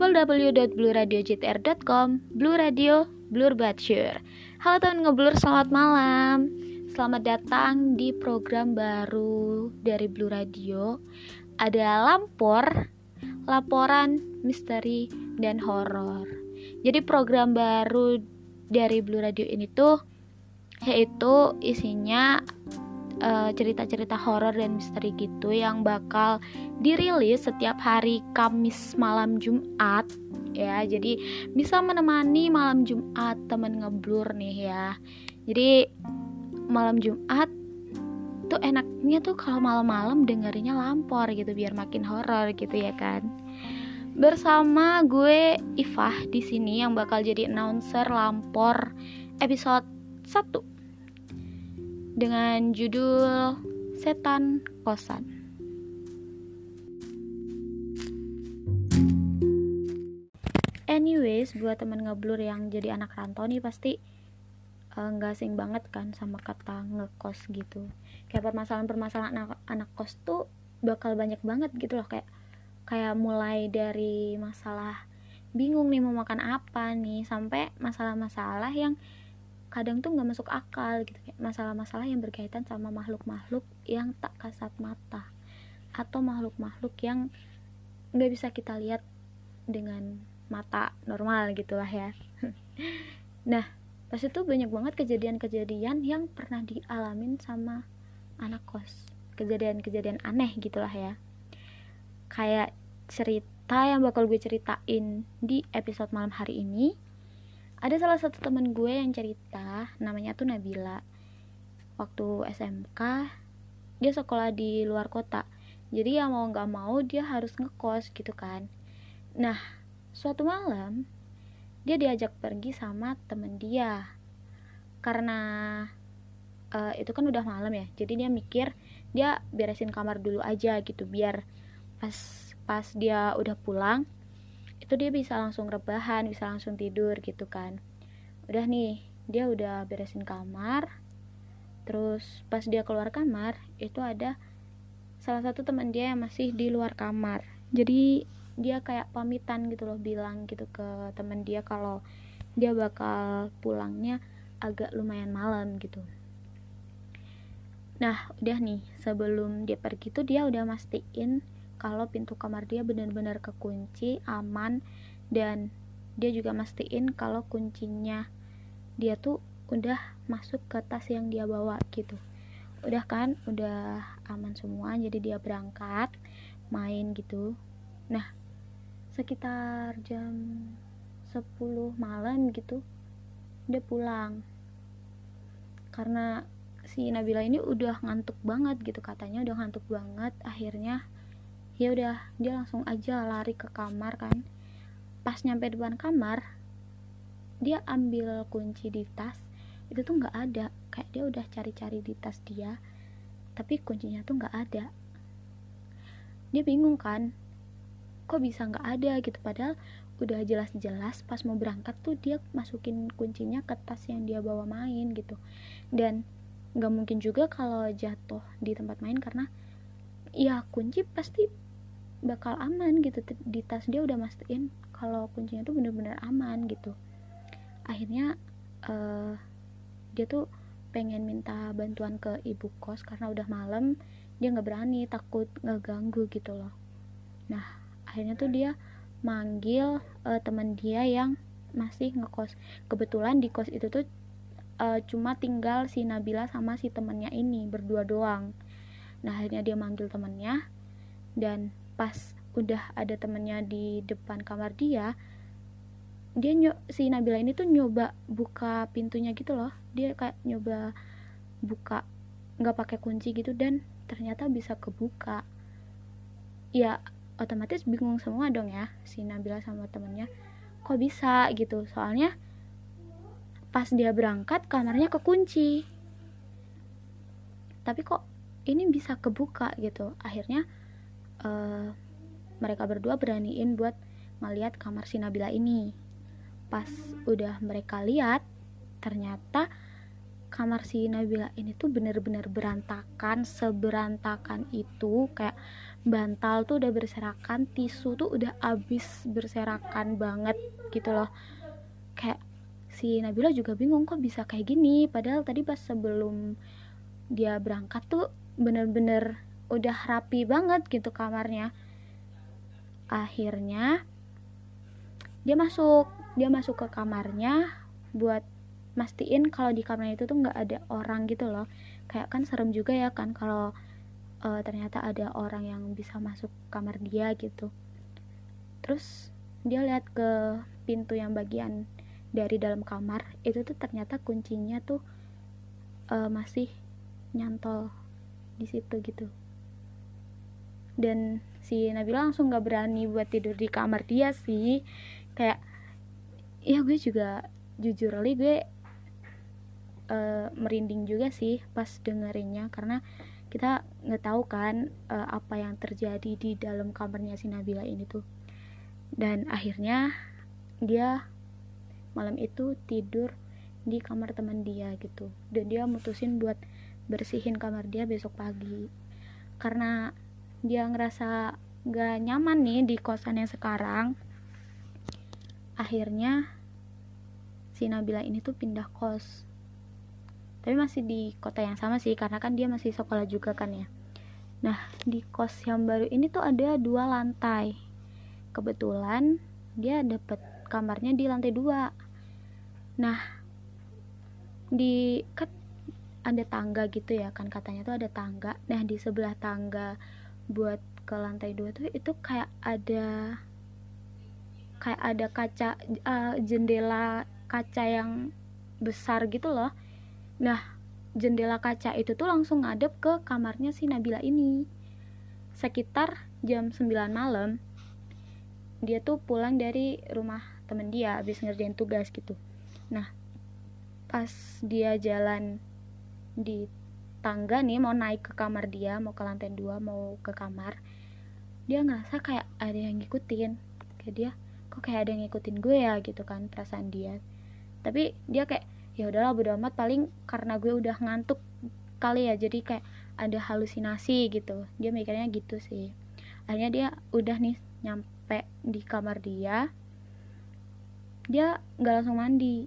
www.blueradiojtr.com Blue Radio, Blur Batsure Halo teman ngeblur, selamat malam. Selamat datang di program baru dari Blue Radio. Ada Lampor, Laporan Misteri dan Horor. Jadi program baru dari Blue Radio ini tuh Yaitu isinya uh, cerita-cerita horor dan misteri gitu yang bakal dirilis setiap hari Kamis malam Jumat ya. Jadi bisa menemani malam Jumat temen ngeblur nih ya. Jadi malam Jumat tuh enaknya tuh kalau malam-malam dengerinnya lampor gitu biar makin horor gitu ya kan. Bersama gue Ifah di sini yang bakal jadi announcer lampor episode 1 dengan judul Setan Kosan. Anyways, buat temen ngeblur yang jadi anak rantau nih pasti eh, nggak uh, asing banget kan sama kata ngekos gitu. Kayak permasalahan-permasalahan anak, anak kos tuh bakal banyak banget gitu loh kayak kayak mulai dari masalah bingung nih mau makan apa nih sampai masalah-masalah yang kadang tuh nggak masuk akal gitu. Masalah-masalah yang berkaitan sama makhluk-makhluk yang tak kasat mata atau makhluk-makhluk yang nggak bisa kita lihat dengan mata normal gitulah ya. Nah pas itu banyak banget kejadian-kejadian yang pernah dialamin sama anak kos. Kejadian-kejadian aneh gitulah ya. Kayak cerita yang bakal gue ceritain di episode malam hari ini ada salah satu temen gue yang cerita namanya tuh Nabila. Waktu SMK dia sekolah di luar kota. Jadi ya mau nggak mau dia harus ngekos gitu kan. Nah suatu malam dia diajak pergi sama temen dia. Karena uh, itu kan udah malam ya jadi dia mikir dia beresin kamar dulu aja gitu biar pas pas dia udah pulang itu dia bisa langsung rebahan bisa langsung tidur gitu kan. Udah nih dia udah beresin kamar. Terus pas dia keluar kamar itu ada salah satu teman dia yang masih di luar kamar. Jadi dia kayak pamitan gitu loh bilang gitu ke teman dia kalau dia bakal pulangnya agak lumayan malam gitu. Nah udah nih sebelum dia pergi tuh dia udah mastiin kalau pintu kamar dia benar-benar kekunci aman dan dia juga mastiin kalau kuncinya dia tuh udah masuk ke tas yang dia bawa gitu. Udah kan? Udah aman semua jadi dia berangkat main gitu. Nah sekitar jam 10 malam gitu dia pulang. Karena si Nabila ini udah ngantuk banget gitu. Katanya udah ngantuk banget akhirnya ya udah dia langsung aja lari ke kamar kan. Pas nyampe depan kamar dia ambil kunci di tas. Itu tuh nggak ada. Kayak dia udah cari-cari di tas dia tapi kuncinya tuh nggak ada. Dia bingung kan kok bisa nggak ada gitu. Padahal udah jelas-jelas pas mau berangkat tuh dia masukin kuncinya ke tas yang dia bawa main gitu. Dan nggak mungkin juga kalau jatuh di tempat main karena ya kunci pasti bakal aman gitu. Di tas dia udah mastiin kalau kuncinya tuh bener-bener aman gitu. Akhirnya uh, dia tuh pengen minta bantuan ke ibu kos karena udah malam dia nggak berani takut ngeganggu gitu loh. Nah akhirnya tuh dia manggil uh, teman dia yang masih ngekos. Kebetulan di kos itu tuh uh, cuma tinggal si Nabila sama si temennya ini berdua doang. Nah akhirnya dia manggil temennya dan pas udah ada temennya di depan kamar dia dia ny si Nabila ini tuh nyoba buka pintunya gitu loh. Dia kayak nyoba buka nggak pakai kunci gitu dan ternyata bisa kebuka. Ya otomatis bingung semua dong ya si Nabila sama temennya. Kok bisa gitu? Soalnya pas dia berangkat kamarnya kekunci. Tapi kok ini bisa kebuka gitu? Akhirnya uh, mereka berdua beraniin buat ngeliat kamar si Nabila ini. Pas udah mereka lihat ternyata kamar si Nabila ini tuh bener-bener berantakan. Seberantakan itu kayak bantal tuh udah berserakan tisu tuh udah abis berserakan banget gitu loh. Kayak si Nabila juga bingung kok bisa kayak gini? Padahal tadi pas sebelum dia berangkat tuh bener-bener udah rapi banget gitu kamarnya. Akhirnya dia masuk dia masuk ke kamarnya buat mastiin kalau di kamarnya itu tuh nggak ada orang gitu loh. Kayak kan serem juga ya kan kalau uh, ternyata ada orang yang bisa masuk kamar dia gitu. Terus dia lihat ke pintu yang bagian dari dalam kamar itu tuh ternyata kuncinya tuh uh, masih nyantol di situ gitu dan si Nabila langsung gak berani buat tidur di kamar dia sih. Kayak ya gue juga jujur li gue uh, merinding juga sih pas dengerinnya. Karena kita nggak tahu kan uh, apa yang terjadi di dalam kamarnya si Nabila ini tuh. Dan akhirnya dia malam itu tidur di kamar teman dia gitu. Dan dia mutusin buat bersihin kamar dia besok pagi. Karena dia ngerasa gak nyaman nih di kosan yang sekarang. Akhirnya si Nabila ini tuh pindah kos. Tapi masih di kota yang sama sih karena kan dia masih sekolah juga kan ya. Nah di kos yang baru ini tuh ada dua lantai. Kebetulan dia dapet kamarnya di lantai dua. Nah di kan ada tangga gitu ya kan katanya tuh ada tangga. Nah di sebelah tangga buat ke lantai dua tuh itu kayak ada kayak ada kaca uh, jendela kaca yang besar gitu loh Nah, jendela kaca itu tuh langsung ngadep ke kamarnya si Nabila ini. Sekitar jam 9 malam, dia tuh pulang dari rumah temen dia habis ngerjain tugas gitu. Nah, pas dia jalan di tangga nih mau naik ke kamar dia, mau ke lantai dua, mau ke kamar, dia ngerasa kayak ada yang ngikutin. Kayak dia, kok kayak ada yang ngikutin gue ya? gitu kan perasaan dia. Tapi dia kayak ya udahlah bodo amat paling karena gue udah ngantuk kali ya jadi kayak ada halusinasi gitu. Dia mikirnya gitu sih. Akhirnya dia udah nih nyampe di kamar dia dia nggak langsung mandi.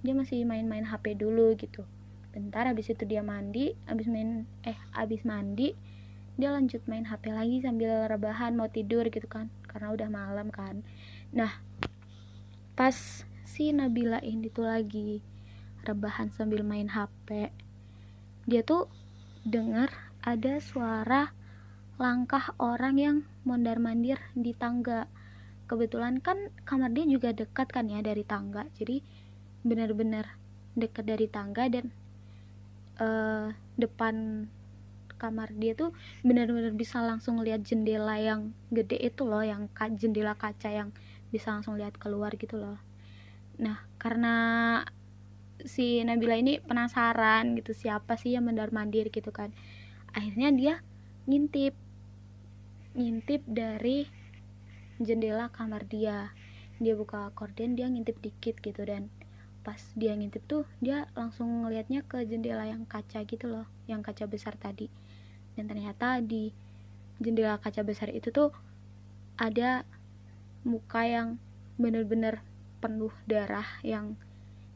Dia masih main-main HP dulu gitu bentar habis itu dia mandi habis main eh habis mandi dia lanjut main HP lagi sambil rebahan mau tidur gitu kan karena udah malam kan. Nah pas si Nabila ini tuh lagi rebahan sambil main HP dia tuh dengar ada suara langkah orang yang mondar mandir di tangga. Kebetulan kan kamar dia juga dekat kan ya dari tangga jadi benar-benar dekat dari tangga dan uh, depan kamar dia tuh benar-benar bisa langsung lihat jendela yang gede itu loh yang jendela kaca yang bisa langsung lihat keluar gitu loh. Nah karena si Nabila ini penasaran gitu siapa sih yang mendar mandir gitu kan. Akhirnya dia ngintip ngintip dari jendela kamar dia. Dia buka korden dia ngintip dikit gitu dan pas dia ngintip tuh dia langsung ngelihatnya ke jendela yang kaca gitu loh yang kaca besar tadi. Dan ternyata di jendela kaca besar itu tuh ada muka yang bener-bener penuh darah yang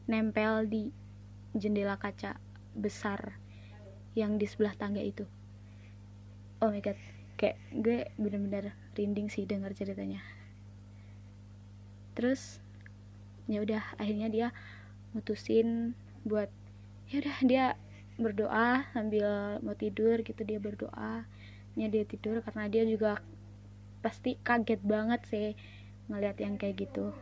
nempel di jendela kaca besar yang di sebelah tangga itu. Oh my god kayak gue bener-bener rinding sih dengar ceritanya. Terus ya udah akhirnya dia mutusin buat ya udah dia berdoa sambil mau tidur gitu dia berdoa nya dia tidur karena dia juga pasti kaget banget sih ngeliat yang kayak gitu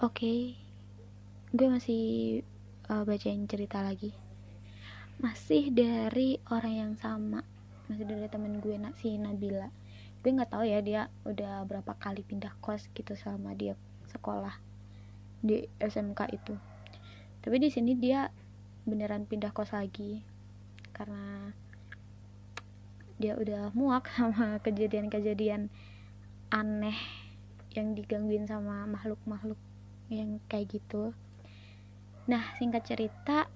Oke, okay. gue masih uh, bacain cerita lagi. Masih dari orang yang sama, masih dari temen gue si Nabila. Gue nggak tahu ya dia udah berapa kali pindah kos gitu sama dia sekolah di SMK itu. Tapi di sini dia beneran pindah kos lagi karena dia udah muak sama kejadian-kejadian aneh yang digangguin sama makhluk-makhluk yang kayak gitu nah singkat cerita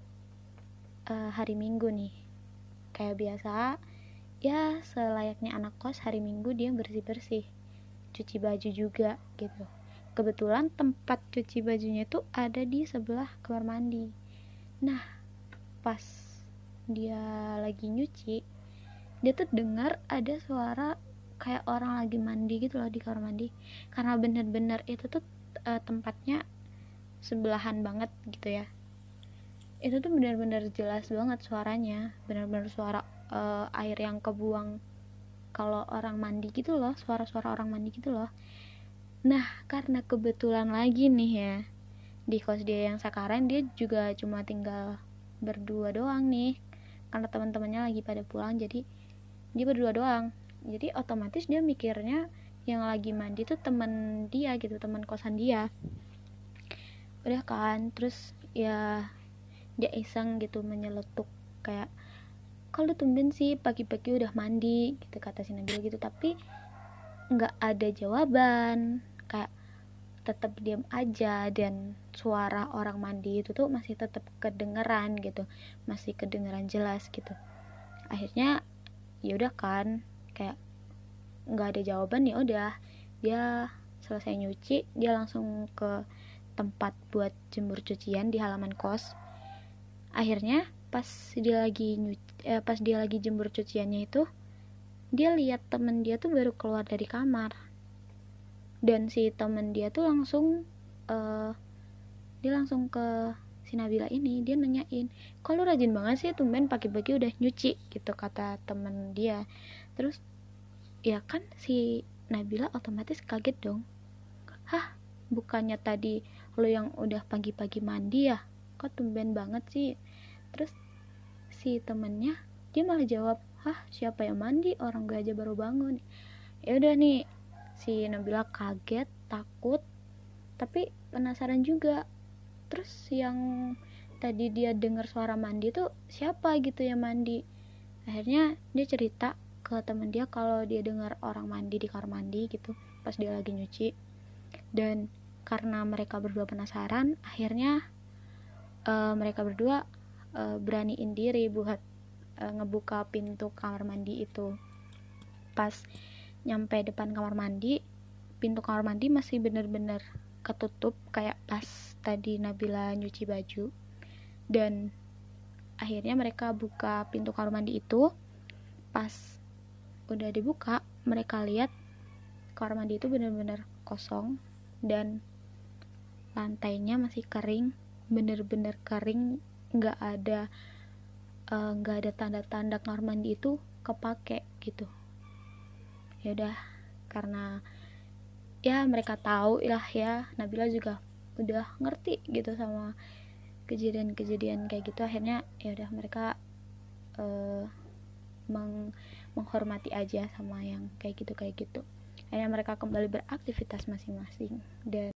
uh, hari minggu nih kayak biasa ya selayaknya anak kos hari minggu dia bersih bersih cuci baju juga gitu. Kebetulan tempat cuci bajunya itu ada di sebelah kamar mandi. Nah pas dia lagi nyuci dia tuh dengar ada suara kayak orang lagi mandi gitu loh di kamar mandi. Karena bener-bener itu tuh uh, tempatnya sebelahan banget gitu ya. Itu tuh bener-bener jelas banget suaranya. Bener-bener suara uh, air yang kebuang kalau orang mandi gitu loh suara-suara orang mandi gitu loh Nah, karena kebetulan lagi nih ya, di kos dia yang sekarang dia juga cuma tinggal berdua doang nih. Karena teman-temannya lagi pada pulang, jadi dia berdua doang. Jadi otomatis dia mikirnya yang lagi mandi tuh temen dia gitu, teman kosan dia. Udah kan, terus ya dia iseng gitu menyeletuk kayak kalau tumben sih pagi-pagi udah mandi gitu kata si Nabila gitu. Tapi nggak ada jawaban. Kayak tetap diam aja dan suara orang mandi itu tuh masih tetap kedengeran gitu. Masih kedengeran jelas gitu. Akhirnya ya udah kan kayak nggak ada jawaban ya udah. Dia selesai nyuci dia langsung ke tempat buat jemur cucian di halaman kos. Akhirnya pas dia lagi nyuci eh, pas dia lagi jemur cuciannya itu dia lihat temen dia tuh baru keluar dari kamar. Dan si temen dia tuh langsung uh, dia langsung ke si Nabila ini dia nanyain kalau rajin banget sih tumben pagi-pagi udah nyuci? Gitu kata temen dia. Terus ya kan si Nabila otomatis kaget dong. Hah bukannya tadi lo yang udah pagi-pagi mandi ya? Kok tumben banget sih? Terus si temennya dia malah jawab hah siapa yang mandi? Orang gue aja baru bangun. Ya udah nih si Nabila kaget takut tapi penasaran juga. Terus yang tadi dia dengar suara mandi tuh siapa gitu yang mandi? Akhirnya dia cerita ke temen dia kalau dia dengar orang mandi di kamar mandi gitu pas dia lagi nyuci. Dan karena mereka berdua penasaran akhirnya uh, mereka berdua uh, beraniin diri buat uh, ngebuka pintu kamar mandi itu. Pas nyampe depan kamar mandi pintu kamar mandi masih bener-bener ketutup kayak pas tadi Nabila nyuci baju. Dan akhirnya mereka buka pintu kamar mandi itu. Pas udah dibuka mereka lihat kamar mandi itu bener-bener kosong dan lantainya masih kering bener-bener kering nggak ada eh, nggak uh, ada tanda-tanda kamar mandi itu kepake gitu. Ya udah karena ya mereka tahu lah ya Nabila juga udah ngerti gitu sama kejadian-kejadian kayak gitu. Akhirnya ya udah mereka uh, meng menghormati aja sama yang kayak gitu kayak gitu. Akhirnya mereka kembali beraktivitas masing-masing dan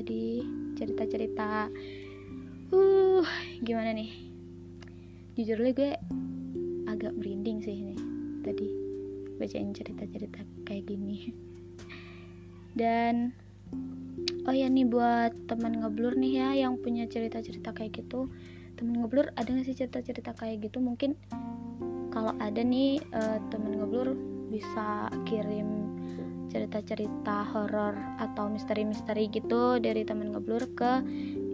tadi cerita-cerita. Uh gimana nih? Jujur aja gue agak merinding sih ini tadi bacain cerita-cerita kayak gini. Dan oh ya nih buat teman ngeblur nih ya yang punya cerita-cerita kayak gitu. Temen ngeblur ada gak sih cerita-cerita kayak gitu? Mungkin kalau ada nih uh, temen ngeblur bisa kirim cerita-cerita horor atau misteri-misteri gitu dari temen ngeblur ke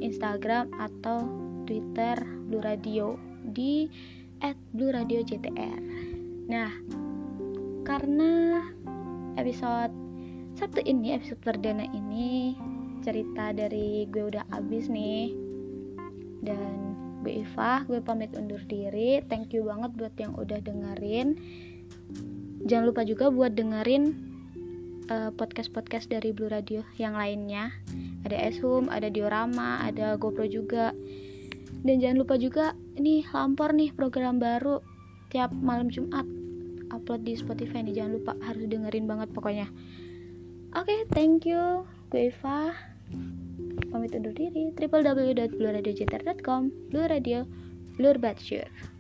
Instagram atau Twitter Blue Radio di @blue_radio_jtr. Nah, karena episode satu ini episode perdana ini cerita dari gue udah abis nih. Dan gue Iva gue pamit undur diri. Thank you banget buat yang udah dengerin. Jangan lupa juga buat dengerin uh, podcast-podcast dari Blue Radio yang lainnya. Ada Eshum, ada Diorama, ada GoPro juga. Dan jangan lupa juga ini Lampor nih program baru tiap malam Jumat upload di Spotify nih. Jangan lupa harus dengerin banget pokoknya. Oke, okay, thank you. Gue Eva. Pamit undur diri. www.blueradiojtr.com Blue Radio, Blue Bad Sure.